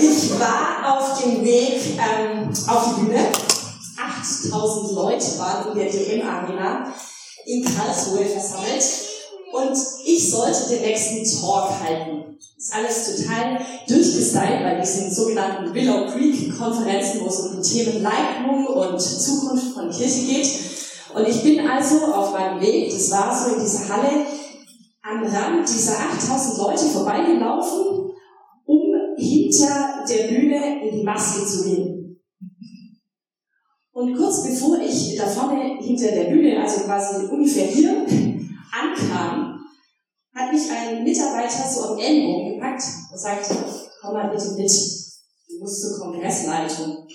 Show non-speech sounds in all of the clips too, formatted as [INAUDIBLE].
Ich war auf dem Weg ähm, auf die Bühne. 8000 Leute waren in der DM-Arena in Karlsruhe versammelt und ich sollte den nächsten Talk halten. Das ist alles total durchgestylt bei diesen sogenannten Willow Creek Konferenzen, wo es um die Themen Leitung und Zukunft von Kirche geht. Und ich bin also auf meinem Weg, das war so in dieser Halle, am Rand dieser 8000 Leute vorbeigelaufen, hinter der Bühne in die Maske zu gehen. Und kurz bevor ich da vorne hinter der Bühne, also quasi ungefähr hier, [LAUGHS] ankam, hat mich ein Mitarbeiter so am Ellenbogen gepackt und sagte, komm mal bitte mit, du musst zur Kongressleitung.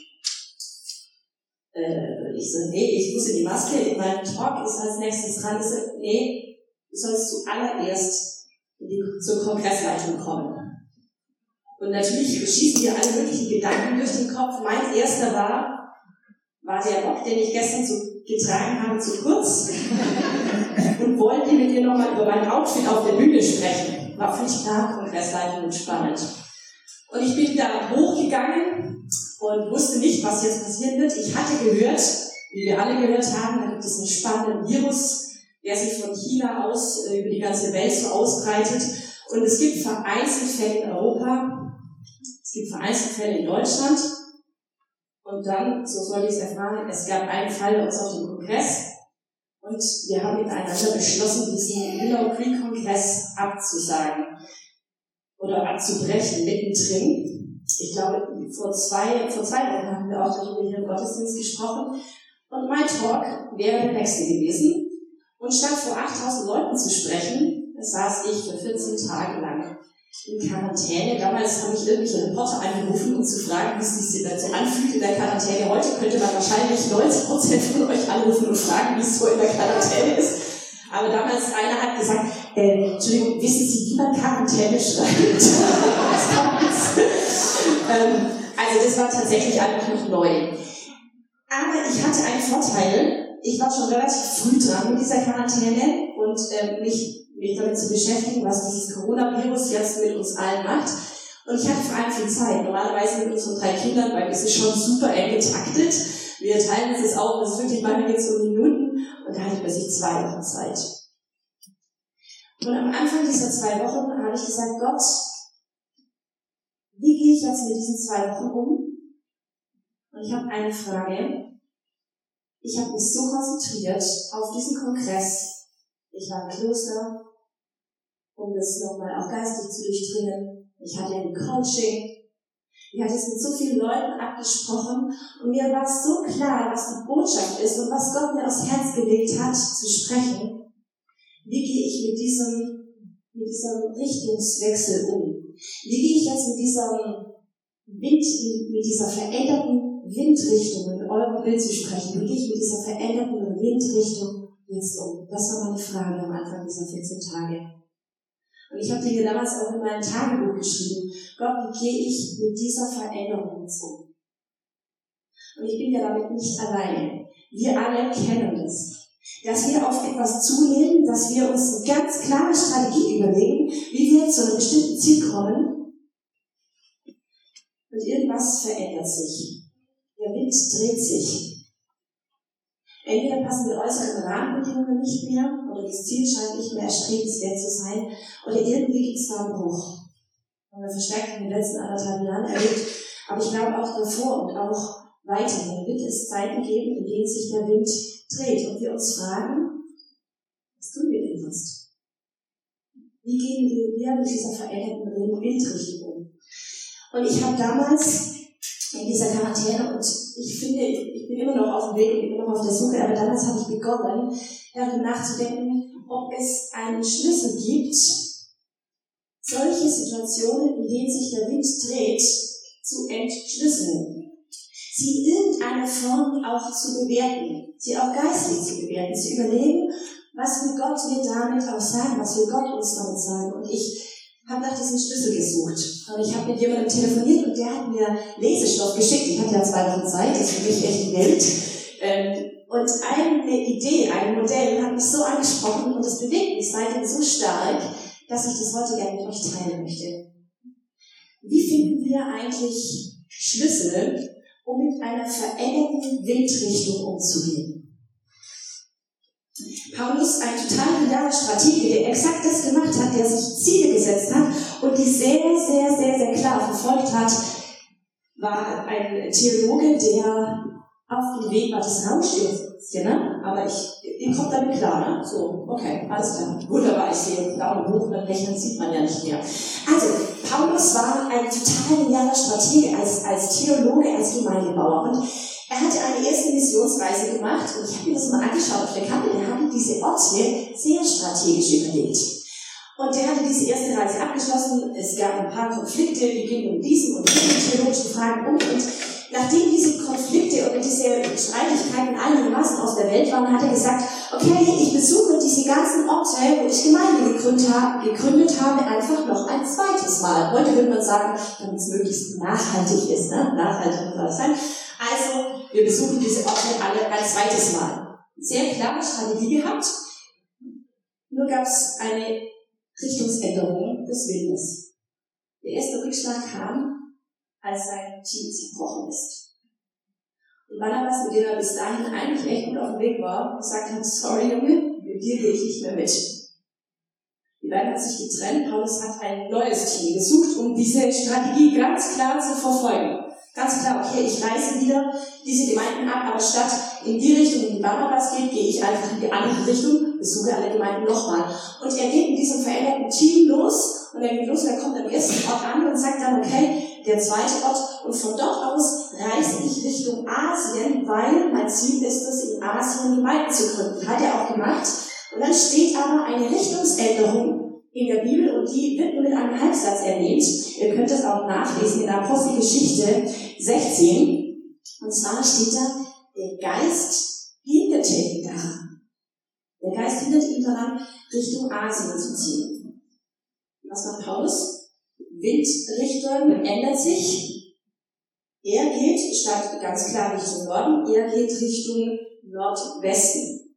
Äh, ich so, nee, ich muss in die Maske, in meinem Talk ist als nächstes dran. Ich so, nee, du sollst zuallererst zur Kongressleitung kommen. Und natürlich schießen dir alle möglichen Gedanken durch den Kopf. Mein erster war, war der Rock, den ich gestern so getragen habe, zu kurz? [LAUGHS] und wollte mit dir nochmal über mein Outfit auf der Bühne sprechen. War völlig klar, Kongressleitung und spannend. Und ich bin da hochgegangen und wusste nicht, was jetzt passieren wird. Ich hatte gehört, wie wir alle gehört haben, da gibt es einen spannenden Virus, der sich von China aus äh, über die ganze Welt so ausbreitet. Und es gibt vereinzelt Fälle in Europa, es gibt vereinzelt Fälle in Deutschland. Und dann, so soll ich es erfahren, es gab einen Fall bei uns auf dem Kongress, und wir haben miteinander beschlossen, diesen Willow Creek Kongress abzusagen oder abzubrechen mittendrin. Ich glaube, vor zwei, vor zwei Wochen haben wir auch darüber hier im Gottesdienst gesprochen. Und mein Talk wäre der nächste gewesen. Und statt vor 8000 Leuten zu sprechen, saß ich für 14 Tage lang in Quarantäne. Damals habe ich irgendwelche Reporter angerufen, um zu fragen, wie es sich denn so anfühlt in der Quarantäne. Heute könnte man wahrscheinlich 90 Prozent von euch anrufen und fragen, wie es so in der Quarantäne ist. Aber damals einer hat gesagt, äh, Entschuldigung, wissen Sie, wie man Quarantäne schreibt? [LAUGHS] ähm, also das war tatsächlich einfach noch neu. Aber ich hatte einen Vorteil. Ich war schon relativ früh dran mit dieser Quarantäne und äh, mich mich damit zu beschäftigen, was dieses Coronavirus jetzt mit uns allen macht. Und ich hatte vor allem viel Zeit. Normalerweise mit unseren drei Kindern, weil wir sind schon super eng getaktet. Wir teilen uns das auch, das ist wirklich manchmal jetzt um Minuten. Und da hatte ich plötzlich zwei Wochen Zeit. Und am Anfang dieser zwei Wochen habe ich gesagt, Gott, wie gehe ich jetzt mit diesen zwei Wochen um? Und ich habe eine Frage. Ich habe mich so konzentriert auf diesen Kongress. Ich war im Kloster, um das nochmal auch geistig zu durchdringen. Ich hatte ein Coaching. Ich hatte es mit so vielen Leuten abgesprochen und mir war es so klar, was die Botschaft ist und was Gott mir aufs Herz gelegt hat, zu sprechen. Wie gehe ich mit diesem, mit diesem Richtungswechsel um? Wie gehe ich jetzt mit diesem Wind, mit dieser veränderten Windrichtung, in eurem Bild zu sprechen, wie gehe ich mit dieser veränderten Windrichtung jetzt um? Das war meine Frage am Anfang dieser 14 Tage. Und ich habe dir damals auch in meinem Tagebuch geschrieben, Gott, wie gehe ich mit dieser Veränderung um? Und ich bin ja damit nicht alleine. Wir alle kennen das. Dass wir auf etwas zuleben, dass wir uns eine ganz klare Strategie überlegen, wie wir zu einem bestimmten Ziel kommen. Und irgendwas verändert sich. Der Wind dreht sich. Entweder passen die äußeren Rahmenbedingungen nicht mehr oder das Ziel scheint nicht mehr erstrebenswert zu sein oder irgendwie gibt es da einen Bruch. Haben wir verstärkt in den letzten anderthalb Jahren erlebt. Aber ich glaube auch davor und auch weiterhin wird es Zeiten geben, in denen sich der Wind dreht und wir uns fragen, was tun wir denn jetzt? Wie gehen wir mit dieser veränderten Windrichtung um? Und ich habe damals in dieser Quarantäne und ich finde, ich bin immer noch auf dem Weg und immer noch auf der Suche, aber damals habe ich begonnen, darüber nachzudenken, ob es einen Schlüssel gibt, solche Situationen, in denen sich der Wind dreht, zu entschlüsseln. Sie in irgendeiner Form auch zu bewerten, sie auch geistlich zu bewerten, zu überlegen, was will Gott mir damit auch sagen, was will Gott uns damit sagen. Und ich habe nach diesem Schlüssel gesucht. Und ich habe mit jemandem telefoniert und der hat mir Lesestoff geschickt. Ich hatte ja zwei Wochen Zeit, das ist für mich echt die Welt. Ähm, und eine Idee, ein Modell hat mich so angesprochen und es bewegt mich seitdem so stark, dass ich das heute gerne mit euch teilen möchte. wie finden wir eigentlich Schlüssel, um mit einer veränderten Windrichtung umzugehen? Paulus, ein total genialer Stratege, der exakt das gemacht hat, der sich Ziele gesetzt hat und die sehr, sehr, sehr, sehr klar verfolgt hat, war ein Theologe, der auf dem Weg war, das Raumschiff, ne? aber ich, ihr kommt damit klar, ne? So, okay, alles klar. Wunderbar, ich sehe Daumen hoch, beim Rechnen sieht man ja nicht mehr. Also, Paulus war ein total genialer Stratege als, als Theologe, als Gemeindebauer und er hatte eine erste Missionsreise gemacht und ich habe mir das mal angeschaut auf der Karte. Der hatte diese Orte sehr strategisch überlegt. Und der hatte diese erste Reise abgeschlossen. Es gab ein paar Konflikte, die gingen um diesen und jenen theologischen Fragen um. Und nachdem diese Konflikte und diese Streitigkeiten einigermaßen aus der Welt waren, hat er gesagt, okay, ich besuche diese ganzen Orte, wo ich Gemeinde gegründet habe, einfach noch ein zweites Mal. Heute würde man sagen, damit es möglichst nachhaltig ist. Ne? Nachhaltig soll es sein. Also, wir besuchen diese Orte alle ein zweites Mal. Sehr klare Strategie gehabt. Nur gab es eine Richtungsänderung des Windes. Der erste Rückschlag kam, als sein Team zerbrochen ist. Und Barnabas, mit dem er bis dahin eigentlich echt gut auf dem Weg war, gesagt hat, sorry Junge, mit dir gehe ich nicht mehr mit. Die beiden haben sich getrennt. Paulus hat ein neues Team gesucht, um diese Strategie ganz klar zu verfolgen. Ganz klar, okay, ich reise wieder diese Gemeinden ab, aber statt in die Richtung, in die Barnabas geht, gehe ich einfach in die andere Richtung, besuche alle Gemeinden nochmal. Und er geht mit diesem veränderten Team los und er geht los und er kommt am ersten Ort an und sagt dann, okay, der zweite Ort und von dort aus reise ich Richtung Asien, weil mein Ziel ist es, in Asien Gemeinden zu gründen. Hat er auch gemacht. Und dann steht aber eine Richtungsänderung in der Bibel und die wird nur mit einem Halbsatz erwähnt. Ihr könnt das auch nachlesen in der Apostelgeschichte 16. Und zwar steht da, der Geist hinderte ihn daran. Der Geist hinderte ihn daran, Richtung Asien zu ziehen. Was macht Paulus? Windrichtung ändert sich. Er geht statt ganz klar Richtung Norden, er geht Richtung Nordwesten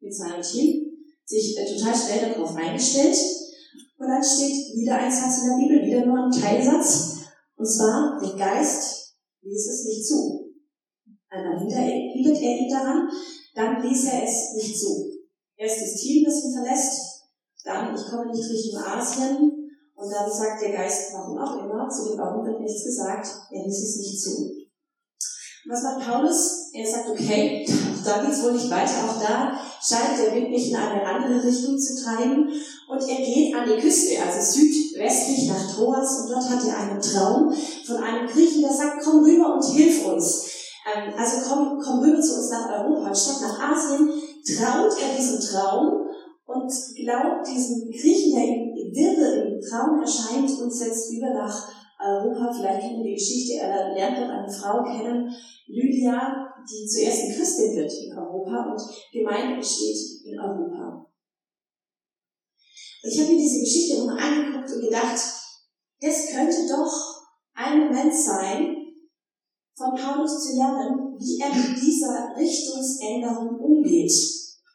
mit seinem Team sich äh, total schnell darauf eingestellt. Und dann steht wieder ein Satz in der Bibel, wieder nur ein Teilsatz. Und zwar, der Geist ließ es nicht zu. Einmal hindert er ihn daran, dann ließ er es nicht zu. Erst das Team, das ihn verlässt, dann, ich komme nicht Richtung Asien, und dann sagt der Geist, warum auch immer, zu dem Warum wird nichts gesagt, er ließ es nicht zu. Was macht Paulus? Er sagt, okay, da geht's wohl nicht weiter. Auch da scheint der Wind mich in eine andere Richtung zu treiben. Und er geht an die Küste, also südwestlich nach Troas. Und dort hat er einen Traum von einem Griechen, der sagt, komm rüber und hilf uns. Ähm, also komm, komm rüber zu uns nach Europa, statt nach Asien. Traut er diesen Traum und glaubt diesem Griechen, der ihm wirre im Traum erscheint und setzt über nach Europa. Vielleicht kennt ihr die Geschichte, er lernt dort eine Frau kennen, Lydia, die zur ersten Christin wird in Europa und Gemeinde entsteht in Europa. Ich habe mir diese Geschichte nochmal angeguckt und gedacht, das könnte doch ein Moment sein, von Paulus zu lernen, wie er mit dieser Richtungsänderung umgeht.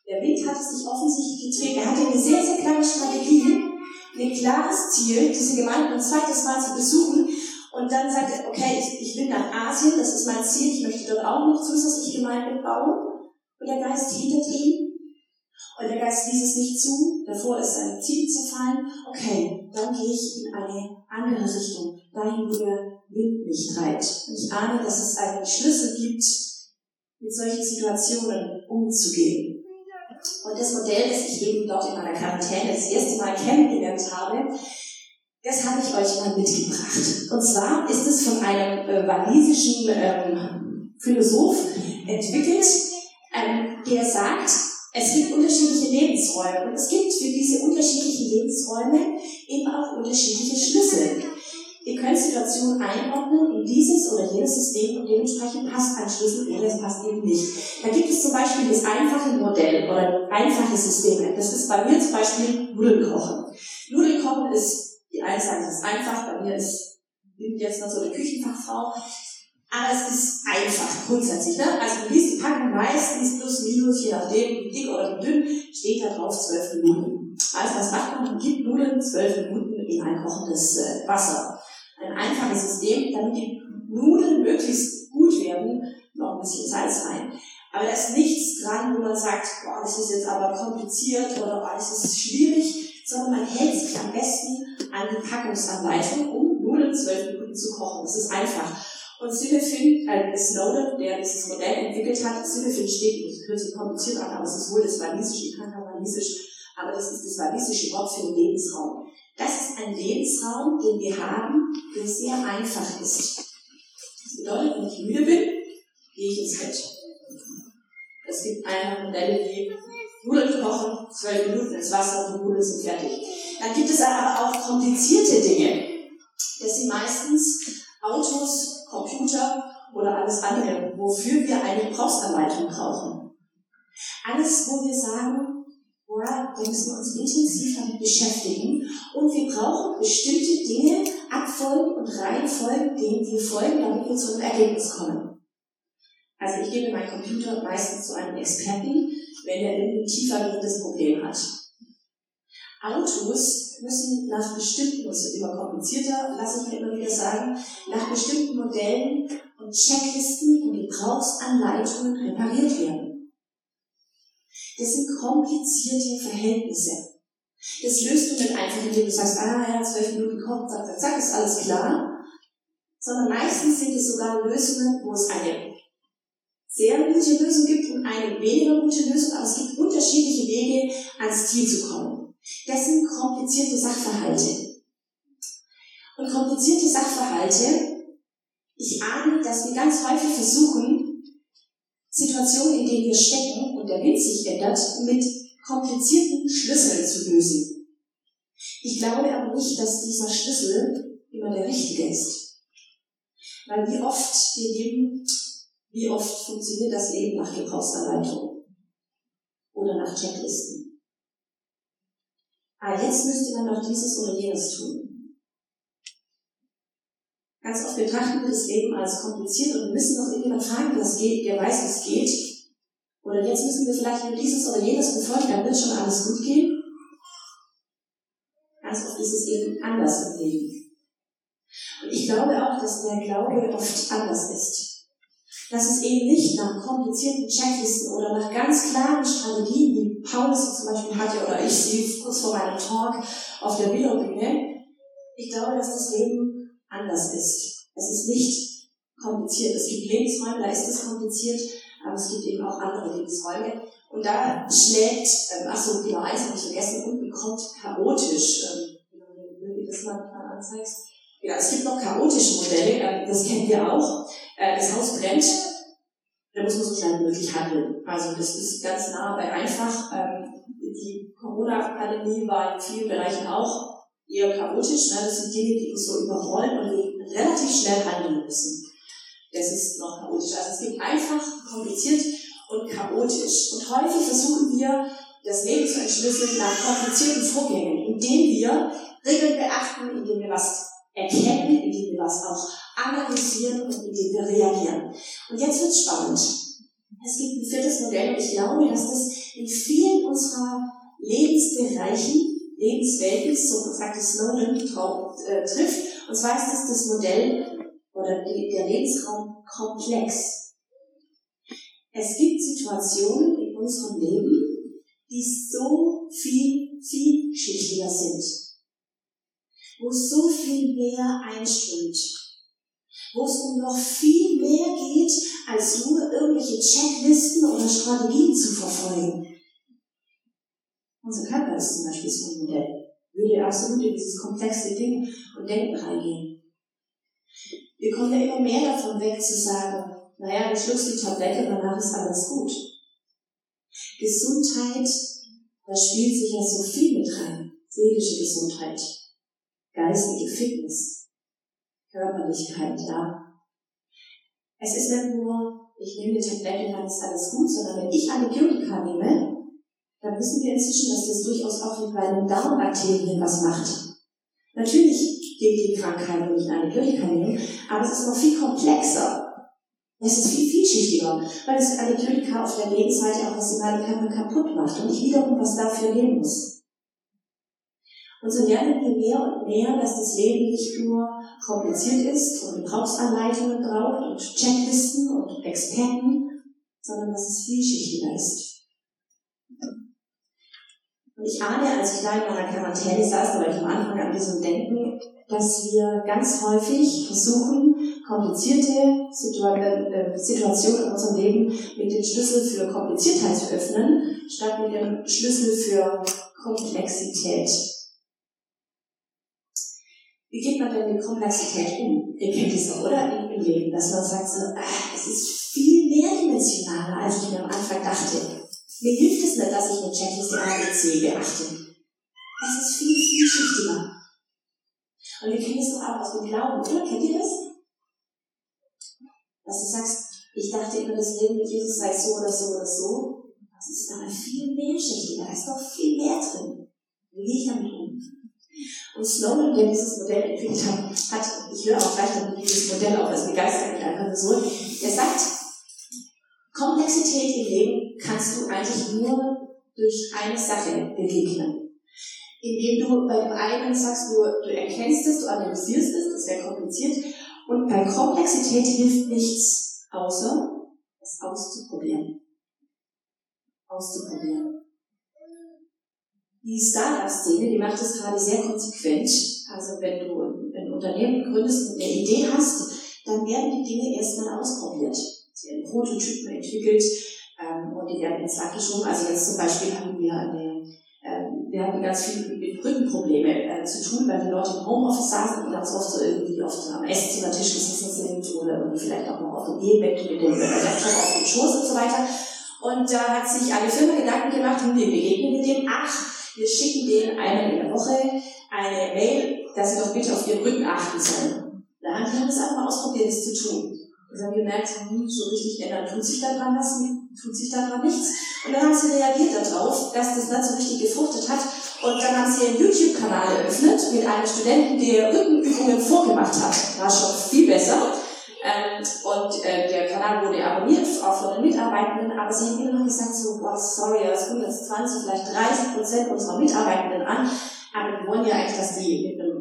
Der Wind hat sich offensichtlich gedreht. Er hatte eine sehr, sehr klare Strategie, ein klares Ziel, diese Gemeinde ein zweites Mal zu besuchen und dann sagt er, okay, ich, ich will nach Asien, das ist mein Ziel, ich möchte dort auch noch zusätzlich Gemeinde bauen. Und der Geist hindert ihn. Und der Geist ließ es nicht zu, davor ist sein Ziel zerfallen. Okay, dann gehe ich in eine andere Richtung, dahin, wo der Wind mich treibt. Und ich ahne, dass es einen Schlüssel gibt, mit solchen Situationen umzugehen. Und das Modell, das ich eben dort in meiner Quarantäne das erste Mal kennengelernt habe, das habe ich euch mal mitgebracht. Und zwar ist es von einem äh, walisischen ähm, Philosoph entwickelt, ähm, der sagt, es gibt unterschiedliche Lebensräume und es gibt für diese unterschiedlichen Lebensräume eben auch unterschiedliche Schlüssel. Ihr könnt Situationen einordnen in dieses oder jenes System und dementsprechend passt ein Schlüssel oder es passt eben nicht. Da gibt es zum Beispiel das einfache Modell oder einfache Systeme. Das ist bei mir zum Beispiel Nudelkochen. Nudelkochen ist die einen sagen, ist einfach, bei mir ist, bin jetzt noch so eine Küchenfachfrau. Aber es ist einfach, grundsätzlich. Ne? Also du liest die Packung meistens plus minus, je nachdem, wie dick oder wie dünn, steht da drauf zwölf Minuten. Also was macht man? Man gibt Nudeln zwölf Minuten in ein kochendes äh, Wasser. Ein einfaches System, damit die Nudeln möglichst gut werden, noch ein bisschen Salz rein. Aber da ist nichts dran, wo man sagt, boah, das ist jetzt aber kompliziert oder boah, das ist schwierig, sondern man hält sich am besten an die Packungsanleitung, um Nudeln zwölf Minuten zu kochen. Das ist einfach. Und Silefin, äh, Snowden, der dieses Modell entwickelt hat, Silefin steht, das hört sich kompliziert an, aber es ist wohl das Walisische, ich kann kein Walisisch, aber das ist das walisische Wort für den Lebensraum. Das ist ein Lebensraum, den wir haben, der sehr einfach ist. Das bedeutet, wenn ich müde bin, gehe ich ins Bett. Es gibt einfach Modelle wie Nudeln kochen, zwölf Minuten ins Wasser die Nudeln sind fertig. Dann gibt es aber auch komplizierte Dinge. Das sind meistens Autos, Computer oder alles andere, wofür wir eine Gebrauchsanleitung brauchen. Alles, wo wir sagen, da müssen uns intensiv damit beschäftigen und wir brauchen bestimmte Dinge, Abfolgen und Reihenfolgen, denen wir folgen, damit wir zu einem Ergebnis kommen. Also ich gebe meinen Computer meistens zu einem Experten, wenn er ein tiefergehendes Problem hat. Autos müssen nach bestimmten, das wird immer komplizierter, lasse ich mir immer wieder sagen, nach bestimmten Modellen und Checklisten und Gebrauchsanleitungen repariert werden. Das sind komplizierte Verhältnisse. Das löst du nicht einfach, indem du sagst, ah ja, zwölf Minuten kocht, zack, zack, zack, ist alles klar. Sondern meistens sind es sogar Lösungen, wo es eine sehr gute Lösung gibt und eine weniger gute Lösung, aber es gibt unterschiedliche Wege, ans Ziel zu kommen. Das sind komplizierte Sachverhalte. Und komplizierte Sachverhalte, ich ahne, dass wir ganz häufig versuchen, Situationen, in denen wir stecken und der Wind sich ändert, mit komplizierten Schlüsseln zu lösen. Ich glaube aber nicht, dass dieser Schlüssel immer der richtige ist. Weil wie oft wir leben wie oft funktioniert das Leben nach Gebrauchsanleitung oder nach Checklisten? Ah, jetzt müsste man doch dieses oder jenes tun. Ganz oft betrachten wir das Leben als kompliziert und wir müssen noch irgendjemand fragen, was geht, der weiß, was geht. Oder jetzt müssen wir vielleicht nur dieses oder jenes befolgen, dann wird schon alles gut gehen. Ganz oft ist es eben anders im Leben. Und ich glaube auch, dass der Glaube oft anders ist dass es eben nicht nach komplizierten Checklisten oder nach ganz klaren Strategien, wie Paulus sie zum Beispiel hatte oder ich sie kurz vor meinem Talk auf der Bildungbühne, ich glaube, dass das Leben anders ist. Es ist nicht kompliziert. Es gibt Lebensräume, da ist es kompliziert, aber es gibt eben auch andere Lebensräume. Und da schlägt, ähm, ach so, genau, eins habe ich vergessen, unten kommt chaotisch, ähm, wenn du das mal, anzeigst. Genau, es gibt noch chaotische Modelle, ähm, das kennen wir auch äh, das Haus brennt, da muss man so schnell wie möglich handeln. Also das ist ganz nah bei einfach. Ähm, die Corona-Pandemie war in vielen Bereichen auch eher chaotisch. Ne? Das sind Dinge, die uns so überrollen und wir relativ schnell handeln müssen. Das ist noch chaotisch. Also es gibt einfach, kompliziert und chaotisch. Und häufig versuchen wir, das Leben zu entschlüsseln nach komplizierten Vorgängen, indem wir Regeln beachten, indem wir was erkennen, indem wir was auch analysieren und indem wir reagieren. Und jetzt wird es spannend. Es gibt ein viertes Modell und ich glaube, dass das in vielen unserer Lebensbereichen, Lebenswelten, so sagt es Snowden, äh, trifft. Und zwar ist das das Modell oder die, der Lebensraum komplex. Es gibt Situationen in unserem Leben, die so viel vielschichtiger sind, wo so viel mehr einströmt wo es um noch viel mehr geht, als nur irgendwelche Checklisten oder Strategien zu verfolgen. Unser Körper ist zum Beispiel so ein Modell, würde absolut in dieses komplexe Ding und Denken reingehen. Wir kommen ja immer mehr davon weg zu sagen, naja, du schluckst die Tablette, danach ist alles gut. Gesundheit, da spielt sich ja so viel mit rein. Seelische Gesundheit, geistige Fitness, Körperlichkeit, ja. Es ist nicht nur, ich nehme die Tablette dann ist alles gut, sondern wenn ich Antibiotika nehme, dann wissen wir inzwischen, dass das durchaus auch mit meinen Darmbakterien was macht. Natürlich geht die Krankheit, wenn ich Antibiotika aber es ist noch viel komplexer. Es ist viel vielschichtiger, weil das Antibiotika auf der Gegenseite auch was meinem Körper kaputt macht und ich wiederum was dafür nehmen muss. Und so lernen wir mehr und mehr, dass das Leben nicht nur kompliziert ist und Gebrauchsanleitungen braucht und Checklisten und Experten, sondern dass es vielschichtiger ist. Und ich ahne, als ich da in meiner Quarantäne saß, war ich am Anfang an diesem Denken, dass wir ganz häufig versuchen, komplizierte äh, Situationen in unserem Leben mit dem Schlüssel für Kompliziertheit zu öffnen, statt mit dem Schlüssel für Komplexität. Wie geht man denn mit Komplexität um? Ihr kennt es doch, oder? Im Leben, dass man sagt so, ah, es ist viel mehrdimensionaler, als ich mir am Anfang dachte. Mir hilft es nicht, dass ich eine Checkliste C beachte. Es ist viel, viel vielschichtiger. Und wir kennen es doch auch aus dem Glauben, oder? Kennt ihr das? Dass du sagst, ich dachte immer, das Leben mit Jesus sei so oder so oder so. Das ist aber viel mehrschichtiger, da ist noch viel mehr drin. Wie ich damit um? Und Snowden, der dieses Modell entwickelt hat, hat ich höre auch gleich damit dieses Modell auf, das begeistert mich einfach so, der sagt, Komplexität im Leben kannst du eigentlich nur durch eine Sache begegnen indem du bei dem einen sagst, du, du erkennst es, du analysierst es, das wäre kompliziert. Und bei Komplexität hilft nichts, außer es auszuprobieren. Auszuprobieren. Die Startup-Szene, die macht das gerade sehr konsequent. Also wenn du ein Unternehmen gründest und eine Idee hast, dann werden die Dinge erstmal ausprobiert. Werden Prototypen entwickelt ähm, und die werden ins Land geschoben. Also jetzt zum Beispiel haben wir eine wir hatten ganz viel mit Rückenprobleme äh, zu tun, weil die Leute im Homeoffice saßen und ganz oft so irgendwie auf am Esszimmertisch gesessen sind oder vielleicht auch noch auf dem Gehbett mit dem Laptop auf dem Schoß und so weiter. Und da hat sich eine Firma Gedanken gemacht, wie begegnen wir dem? Ach, wir schicken denen einmal in der Woche eine Mail, dass sie doch bitte auf ihren Rücken achten sollen. Da haben die das einfach mal ausprobiert, das zu tun. Und dann haben gemerkt, hm, so richtig ändern tut sich daran was, tut sich daran nichts. Und dann haben sie reagiert darauf, dass das nicht so richtig gefruchtet hat. Und dann haben sie einen YouTube-Kanal eröffnet mit einem Studenten, der Rückenübungen vorgemacht hat. War schon viel besser. Ähm, und äh, der Kanal wurde abonniert, auch von den Mitarbeitenden, aber sie haben immer noch gesagt, so, boah, sorry, das gucken jetzt 20, vielleicht 30 Prozent unserer Mitarbeitenden an, aber wir wollen ja eigentlich, dass die mit einem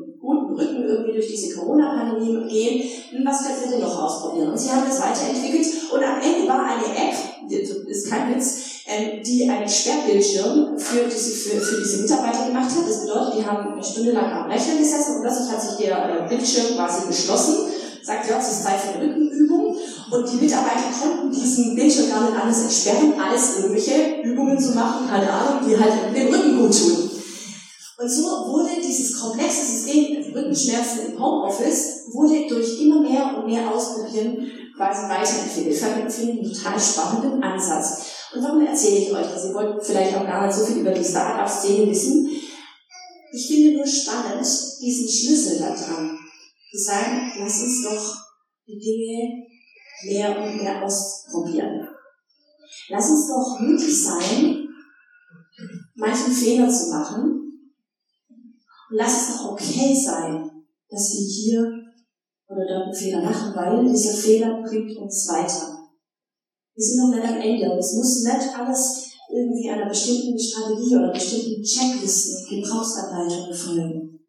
irgendwie durch diese Corona-Pandemie gehen. Was können wir denn noch ausprobieren? Und sie haben das weiterentwickelt und am Ende war eine App, das ist kein Witz, ähm, die einen Sperrbildschirm für diese, für, für diese Mitarbeiter gemacht hat. Das bedeutet, die haben eine Stunde lang am Rechner gesessen und plötzlich hat sich der äh, Bildschirm quasi geschlossen, sagt, ja, es ist Zeit für eine Rückenübung. Und die Mitarbeiter konnten diesen Bildschirm gar nicht alles entsperren, alles irgendwelche Übungen zu machen, keine Ahnung, die halt dem Rücken gut tun. Und so wurde dieses komplexe System Rückenschmerzen im Homeoffice wurde durch immer mehr und mehr Ausprobieren quasi weiterentwickelt. Ich finde einen total spannenden Ansatz. Und warum erzähle ich euch das? Ihr wollt vielleicht auch gar nicht so viel über die Startup-Szene wissen. Ich finde nur spannend, diesen Schlüssel da dran. Zu sagen, lass uns doch die Dinge mehr und mehr ausprobieren. Lass uns doch mutig sein, manchen Fehler zu machen und lass es doch okay sein, dass wir hier oder dort einen Fehler machen, weil dieser Fehler bringt uns weiter. Wir sind noch nicht am Ende es muss nicht alles irgendwie einer bestimmten Strategie oder bestimmten Checklisten, Gebrauchsanleitungen folgen.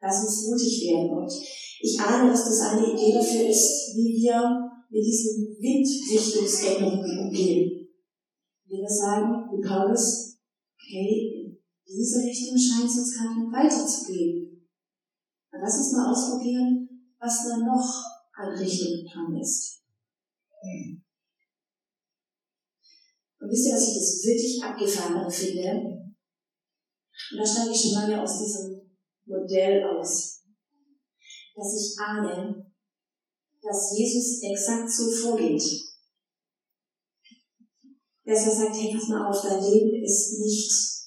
Lass uns mutig werden und ich ahne, dass das eine Idee dafür ist, wie wir mit diesen Windrichtungsänderungen umgehen. Wie wir sagen, wie Paulus, okay, diese Richtung scheint es uns gerade weiterzugehen. Dann lass uns mal ausprobieren, was da noch an Richtung dran ist. Und wisst ihr, dass ich das wirklich abgefahren finde? Und da steige ich schon lange aus diesem Modell aus, dass ich ahne, dass Jesus exakt so vorgeht. Dass er sagt, hey, pass mal auf, dein Leben ist nicht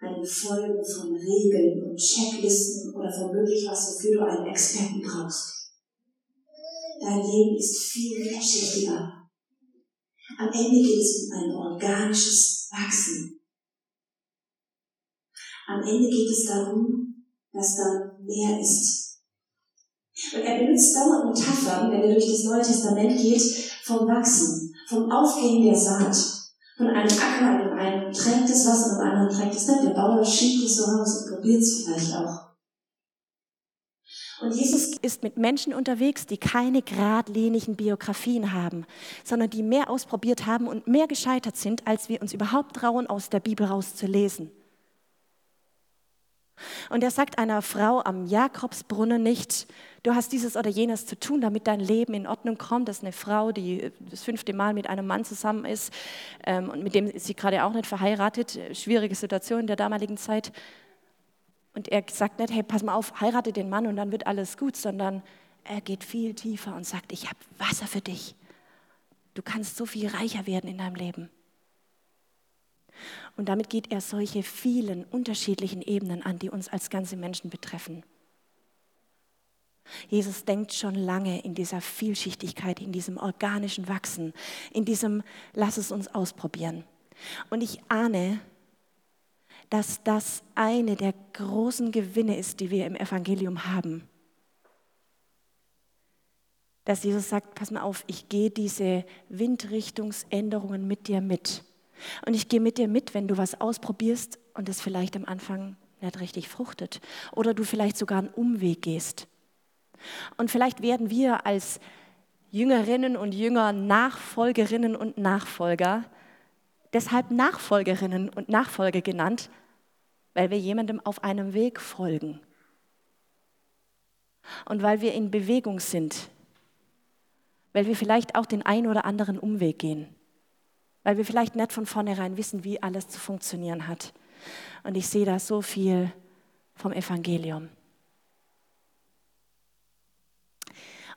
eine Folge von Regeln und Checklisten oder womöglich was, wofür du einen Experten brauchst. Dein Leben ist viel vielschichtiger. Am Ende geht es um ein organisches Wachsen. Am Ende geht es darum, dass da mehr ist. Und er benutzt dauernd Metaphern, wenn er durch das Neue Testament geht, vom Wachsen, vom Aufgehen der Saat Von einem Acker, dem einen trägt es was und dem anderen trägt es nicht. Der Bauer schiebt es so raus und probiert es vielleicht auch. Und Jesus ist mit Menschen unterwegs, die keine geradlinigen Biografien haben, sondern die mehr ausprobiert haben und mehr gescheitert sind, als wir uns überhaupt trauen, aus der Bibel rauszulesen. Und er sagt einer Frau am Jakobsbrunnen nicht, du hast dieses oder jenes zu tun, damit dein Leben in Ordnung kommt. Das ist eine Frau, die das fünfte Mal mit einem Mann zusammen ist ähm, und mit dem sie gerade auch nicht verheiratet. Schwierige Situation in der damaligen Zeit. Und er sagt nicht, hey, pass mal auf, heirate den Mann und dann wird alles gut, sondern er geht viel tiefer und sagt, ich habe Wasser für dich. Du kannst so viel reicher werden in deinem Leben. Und damit geht er solche vielen unterschiedlichen Ebenen an, die uns als ganze Menschen betreffen. Jesus denkt schon lange in dieser Vielschichtigkeit, in diesem organischen Wachsen, in diesem Lass es uns ausprobieren. Und ich ahne, dass das eine der großen Gewinne ist, die wir im Evangelium haben. Dass Jesus sagt, pass mal auf, ich gehe diese Windrichtungsänderungen mit dir mit. Und ich gehe mit dir mit, wenn du was ausprobierst und es vielleicht am Anfang nicht richtig fruchtet oder du vielleicht sogar einen Umweg gehst. Und vielleicht werden wir als Jüngerinnen und Jünger, Nachfolgerinnen und Nachfolger, deshalb Nachfolgerinnen und Nachfolger genannt, weil wir jemandem auf einem Weg folgen. Und weil wir in Bewegung sind, weil wir vielleicht auch den ein oder anderen Umweg gehen weil wir vielleicht nicht von vornherein wissen, wie alles zu funktionieren hat. Und ich sehe da so viel vom Evangelium.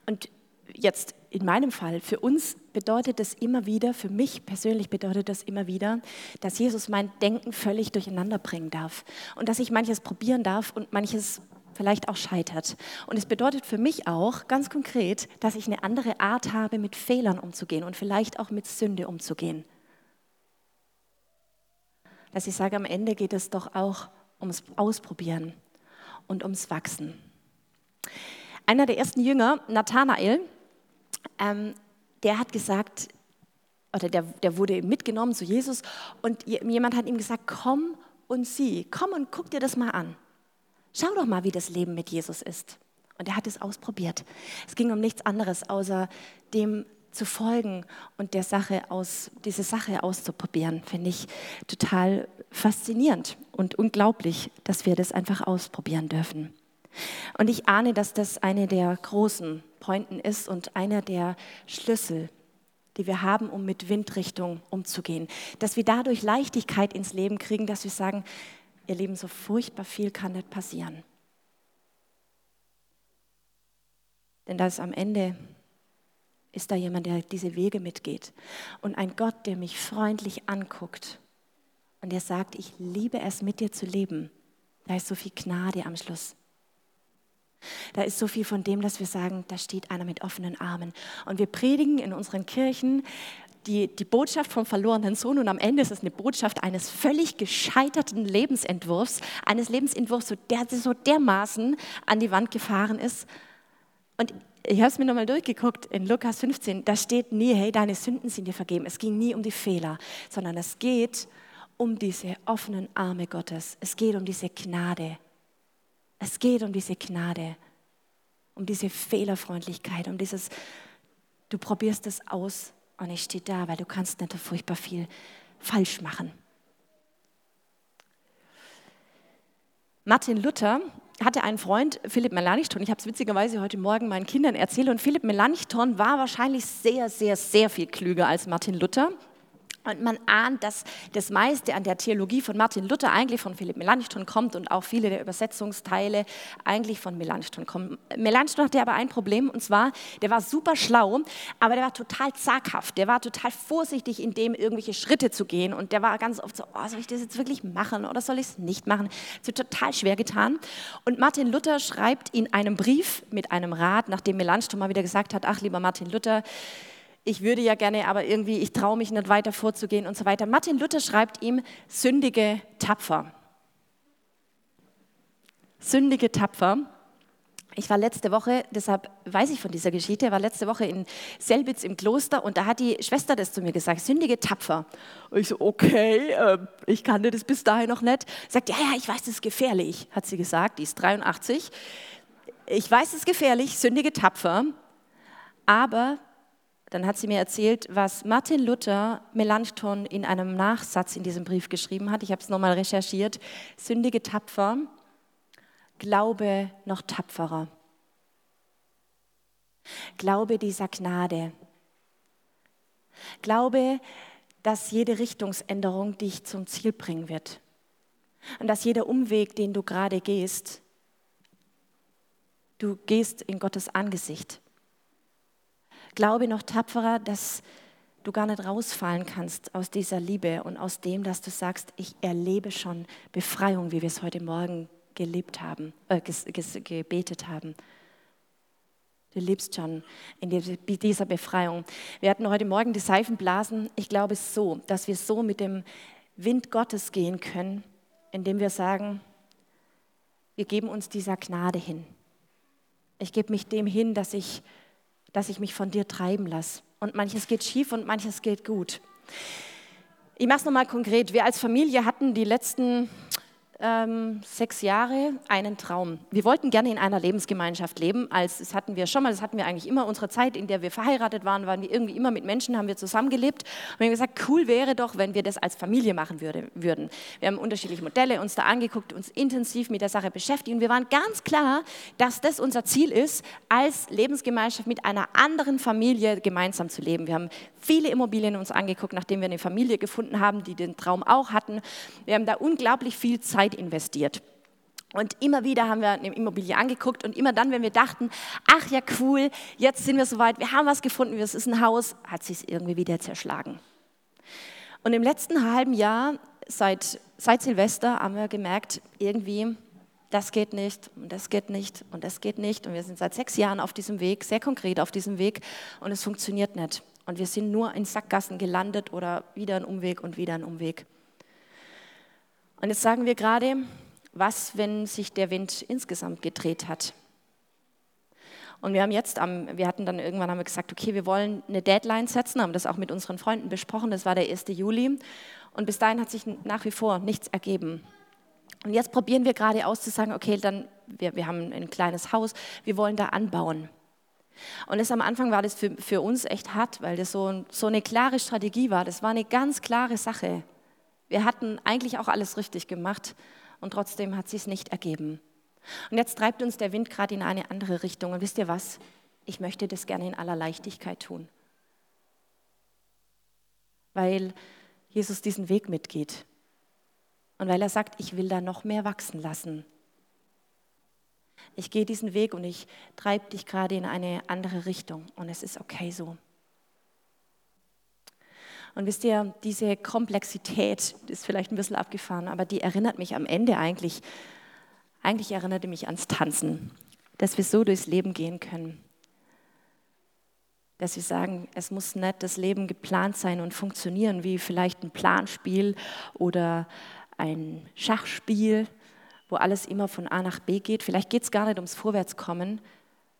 Und jetzt in meinem Fall, für uns bedeutet das immer wieder, für mich persönlich bedeutet das immer wieder, dass Jesus mein Denken völlig durcheinander bringen darf und dass ich manches probieren darf und manches vielleicht auch scheitert. Und es bedeutet für mich auch ganz konkret, dass ich eine andere Art habe, mit Fehlern umzugehen und vielleicht auch mit Sünde umzugehen dass ich sage, am Ende geht es doch auch ums Ausprobieren und ums Wachsen. Einer der ersten Jünger, Nathanael, ähm, der hat gesagt, oder der, der wurde mitgenommen zu Jesus und jemand hat ihm gesagt, komm und sieh, komm und guck dir das mal an. Schau doch mal, wie das Leben mit Jesus ist. Und er hat es ausprobiert. Es ging um nichts anderes, außer dem zu folgen und der Sache aus, diese Sache auszuprobieren, finde ich total faszinierend und unglaublich, dass wir das einfach ausprobieren dürfen. Und ich ahne, dass das eine der großen Pointen ist und einer der Schlüssel, die wir haben, um mit Windrichtung umzugehen. Dass wir dadurch Leichtigkeit ins Leben kriegen, dass wir sagen, ihr Leben so furchtbar viel kann nicht passieren. Denn da ist am Ende ist da jemand, der diese Wege mitgeht. Und ein Gott, der mich freundlich anguckt und der sagt, ich liebe es, mit dir zu leben. Da ist so viel Gnade am Schluss. Da ist so viel von dem, dass wir sagen, da steht einer mit offenen Armen. Und wir predigen in unseren Kirchen die, die Botschaft vom verlorenen Sohn und am Ende ist es eine Botschaft eines völlig gescheiterten Lebensentwurfs, eines Lebensentwurfs, der so dermaßen an die Wand gefahren ist. Und ich habe es mir nochmal durchgeguckt in Lukas 15, da steht nie, hey, deine Sünden sind dir vergeben. Es ging nie um die Fehler, sondern es geht um diese offenen Arme Gottes. Es geht um diese Gnade. Es geht um diese Gnade, um diese Fehlerfreundlichkeit, um dieses, du probierst es aus und ich stehe da, weil du kannst nicht furchtbar viel falsch machen. Martin Luther hatte einen Freund, Philipp Melanchthon. Ich habe es witzigerweise heute Morgen meinen Kindern erzählt. Und Philipp Melanchthon war wahrscheinlich sehr, sehr, sehr viel klüger als Martin Luther. Und man ahnt, dass das meiste an der Theologie von Martin Luther eigentlich von Philipp Melanchthon kommt und auch viele der Übersetzungsteile eigentlich von Melanchthon kommen. Melanchthon hatte aber ein Problem und zwar, der war super schlau, aber der war total zaghaft, der war total vorsichtig in dem, irgendwelche Schritte zu gehen und der war ganz oft so, oh, soll ich das jetzt wirklich machen oder soll ich es nicht machen? Es wird total schwer getan. Und Martin Luther schreibt in einem Brief mit einem Rat, nachdem Melanchthon mal wieder gesagt hat, ach lieber Martin Luther, ich würde ja gerne, aber irgendwie, ich traue mich nicht weiter vorzugehen und so weiter. Martin Luther schreibt ihm, sündige tapfer. Sündige tapfer. Ich war letzte Woche, deshalb weiß ich von dieser Geschichte, war letzte Woche in Selbitz im Kloster und da hat die Schwester das zu mir gesagt, sündige tapfer. Und ich so, okay, äh, ich kannte das bis dahin noch nicht. Sagt, ja, ja, ich weiß, das ist gefährlich, hat sie gesagt, die ist 83. Ich weiß, es ist gefährlich, sündige tapfer, aber dann hat sie mir erzählt, was Martin Luther Melanchthon in einem Nachsatz in diesem Brief geschrieben hat. Ich habe es nochmal recherchiert. Sündige tapfer Glaube noch tapferer. Glaube dieser Gnade. Glaube, dass jede Richtungsänderung dich zum Ziel bringen wird. Und dass jeder Umweg, den du gerade gehst, du gehst in Gottes Angesicht. Glaube noch tapferer, dass du gar nicht rausfallen kannst aus dieser Liebe und aus dem, dass du sagst, ich erlebe schon Befreiung, wie wir es heute Morgen gelebt haben, äh, gebetet haben. Du lebst schon in dieser Befreiung. Wir hatten heute Morgen die Seifenblasen. Ich glaube so, dass wir so mit dem Wind Gottes gehen können, indem wir sagen, wir geben uns dieser Gnade hin. Ich gebe mich dem hin, dass ich, dass ich mich von dir treiben lasse. Und manches geht schief und manches geht gut. Ich mache es nochmal konkret. Wir als Familie hatten die letzten ähm, sechs Jahre einen Traum. Wir wollten gerne in einer Lebensgemeinschaft leben. Als, das hatten wir schon mal, das hatten wir eigentlich immer. Unsere Zeit, in der wir verheiratet waren, waren wir irgendwie immer mit Menschen, haben wir zusammengelebt. Und wir haben gesagt, cool wäre doch, wenn wir das als Familie machen würde, würden. Wir haben unterschiedliche Modelle uns da angeguckt, uns intensiv mit der Sache beschäftigt. Und wir waren ganz klar, dass das unser Ziel ist, als Lebensgemeinschaft mit einer anderen Familie gemeinsam zu leben. Wir haben viele Immobilien uns angeguckt, nachdem wir eine Familie gefunden haben, die den Traum auch hatten. Wir haben da unglaublich viel Zeit investiert. Und immer wieder haben wir eine Immobilie angeguckt und immer dann, wenn wir dachten, ach ja cool, jetzt sind wir soweit, wir haben was gefunden, es ist ein Haus, hat sich irgendwie wieder zerschlagen. Und im letzten halben Jahr, seit, seit Silvester, haben wir gemerkt, irgendwie, das geht nicht und das geht nicht und das geht nicht. Und wir sind seit sechs Jahren auf diesem Weg, sehr konkret auf diesem Weg und es funktioniert nicht. Und wir sind nur in Sackgassen gelandet oder wieder ein Umweg und wieder ein Umweg. Und jetzt sagen wir gerade, was, wenn sich der Wind insgesamt gedreht hat? Und wir haben jetzt, am, wir hatten dann irgendwann haben wir gesagt, okay, wir wollen eine Deadline setzen, haben das auch mit unseren Freunden besprochen, das war der 1. Juli. Und bis dahin hat sich nach wie vor nichts ergeben. Und jetzt probieren wir gerade aus zu sagen, okay, dann, wir, wir haben ein kleines Haus, wir wollen da anbauen. Und das am Anfang war das für, für uns echt hart, weil das so, so eine klare Strategie war. Das war eine ganz klare Sache. Wir hatten eigentlich auch alles richtig gemacht und trotzdem hat es nicht ergeben. Und jetzt treibt uns der Wind gerade in eine andere Richtung. Und wisst ihr was? Ich möchte das gerne in aller Leichtigkeit tun. Weil Jesus diesen Weg mitgeht. Und weil er sagt, ich will da noch mehr wachsen lassen. Ich gehe diesen Weg und ich treibe dich gerade in eine andere Richtung. Und es ist okay so. Und wisst ihr, diese Komplexität ist vielleicht ein bisschen abgefahren, aber die erinnert mich am Ende eigentlich, eigentlich erinnerte mich ans Tanzen, dass wir so durchs Leben gehen können. Dass wir sagen, es muss nicht das Leben geplant sein und funktionieren wie vielleicht ein Planspiel oder ein Schachspiel, wo alles immer von A nach B geht. Vielleicht geht es gar nicht ums Vorwärtskommen,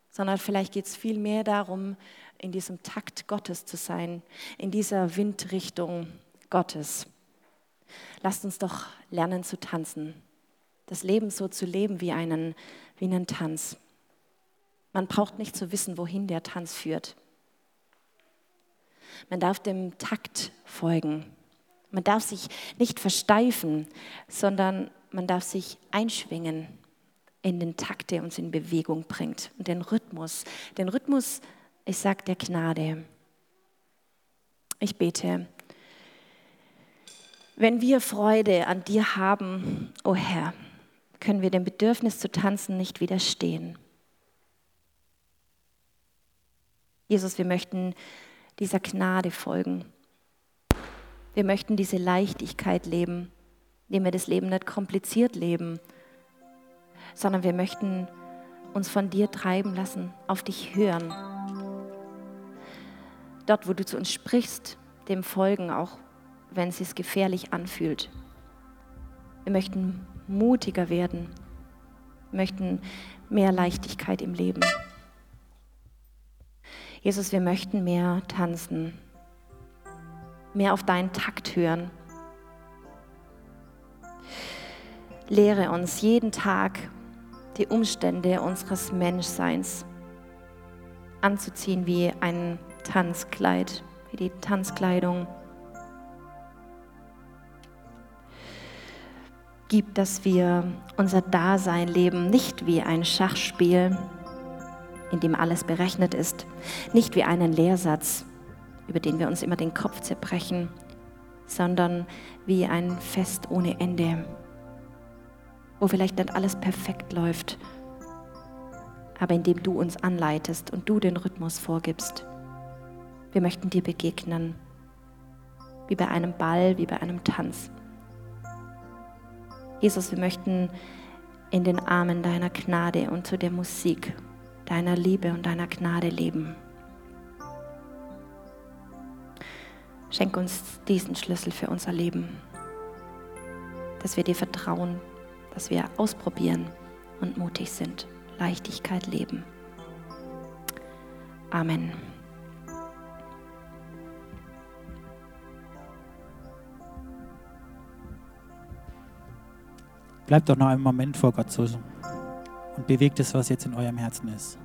sondern vielleicht geht es vielmehr darum, in diesem Takt Gottes zu sein, in dieser Windrichtung Gottes. Lasst uns doch lernen zu tanzen, das Leben so zu leben wie einen, wie einen Tanz. Man braucht nicht zu wissen, wohin der Tanz führt. Man darf dem Takt folgen. Man darf sich nicht versteifen, sondern man darf sich einschwingen in den Takt, der uns in Bewegung bringt und den Rhythmus. Den Rhythmus ich sage der Gnade. Ich bete. Wenn wir Freude an dir haben, o oh Herr, können wir dem Bedürfnis zu tanzen nicht widerstehen. Jesus, wir möchten dieser Gnade folgen. Wir möchten diese Leichtigkeit leben, indem wir das Leben nicht kompliziert leben, sondern wir möchten uns von dir treiben lassen, auf dich hören dort, wo du zu uns sprichst, dem folgen, auch wenn es sich gefährlich anfühlt. Wir möchten mutiger werden, möchten mehr Leichtigkeit im Leben. Jesus, wir möchten mehr tanzen, mehr auf deinen Takt hören. Lehre uns jeden Tag die Umstände unseres Menschseins anzuziehen wie ein Tanzkleid, wie die Tanzkleidung. Gib, dass wir unser Dasein leben, nicht wie ein Schachspiel, in dem alles berechnet ist, nicht wie einen Lehrsatz, über den wir uns immer den Kopf zerbrechen, sondern wie ein Fest ohne Ende, wo vielleicht nicht alles perfekt läuft, aber in dem du uns anleitest und du den Rhythmus vorgibst. Wir möchten dir begegnen, wie bei einem Ball, wie bei einem Tanz. Jesus, wir möchten in den Armen deiner Gnade und zu der Musik deiner Liebe und deiner Gnade leben. Schenk uns diesen Schlüssel für unser Leben, dass wir dir vertrauen, dass wir ausprobieren und mutig sind. Leichtigkeit leben. Amen. Bleibt doch noch einen Moment vor Gott so und bewegt es, was jetzt in eurem Herzen ist.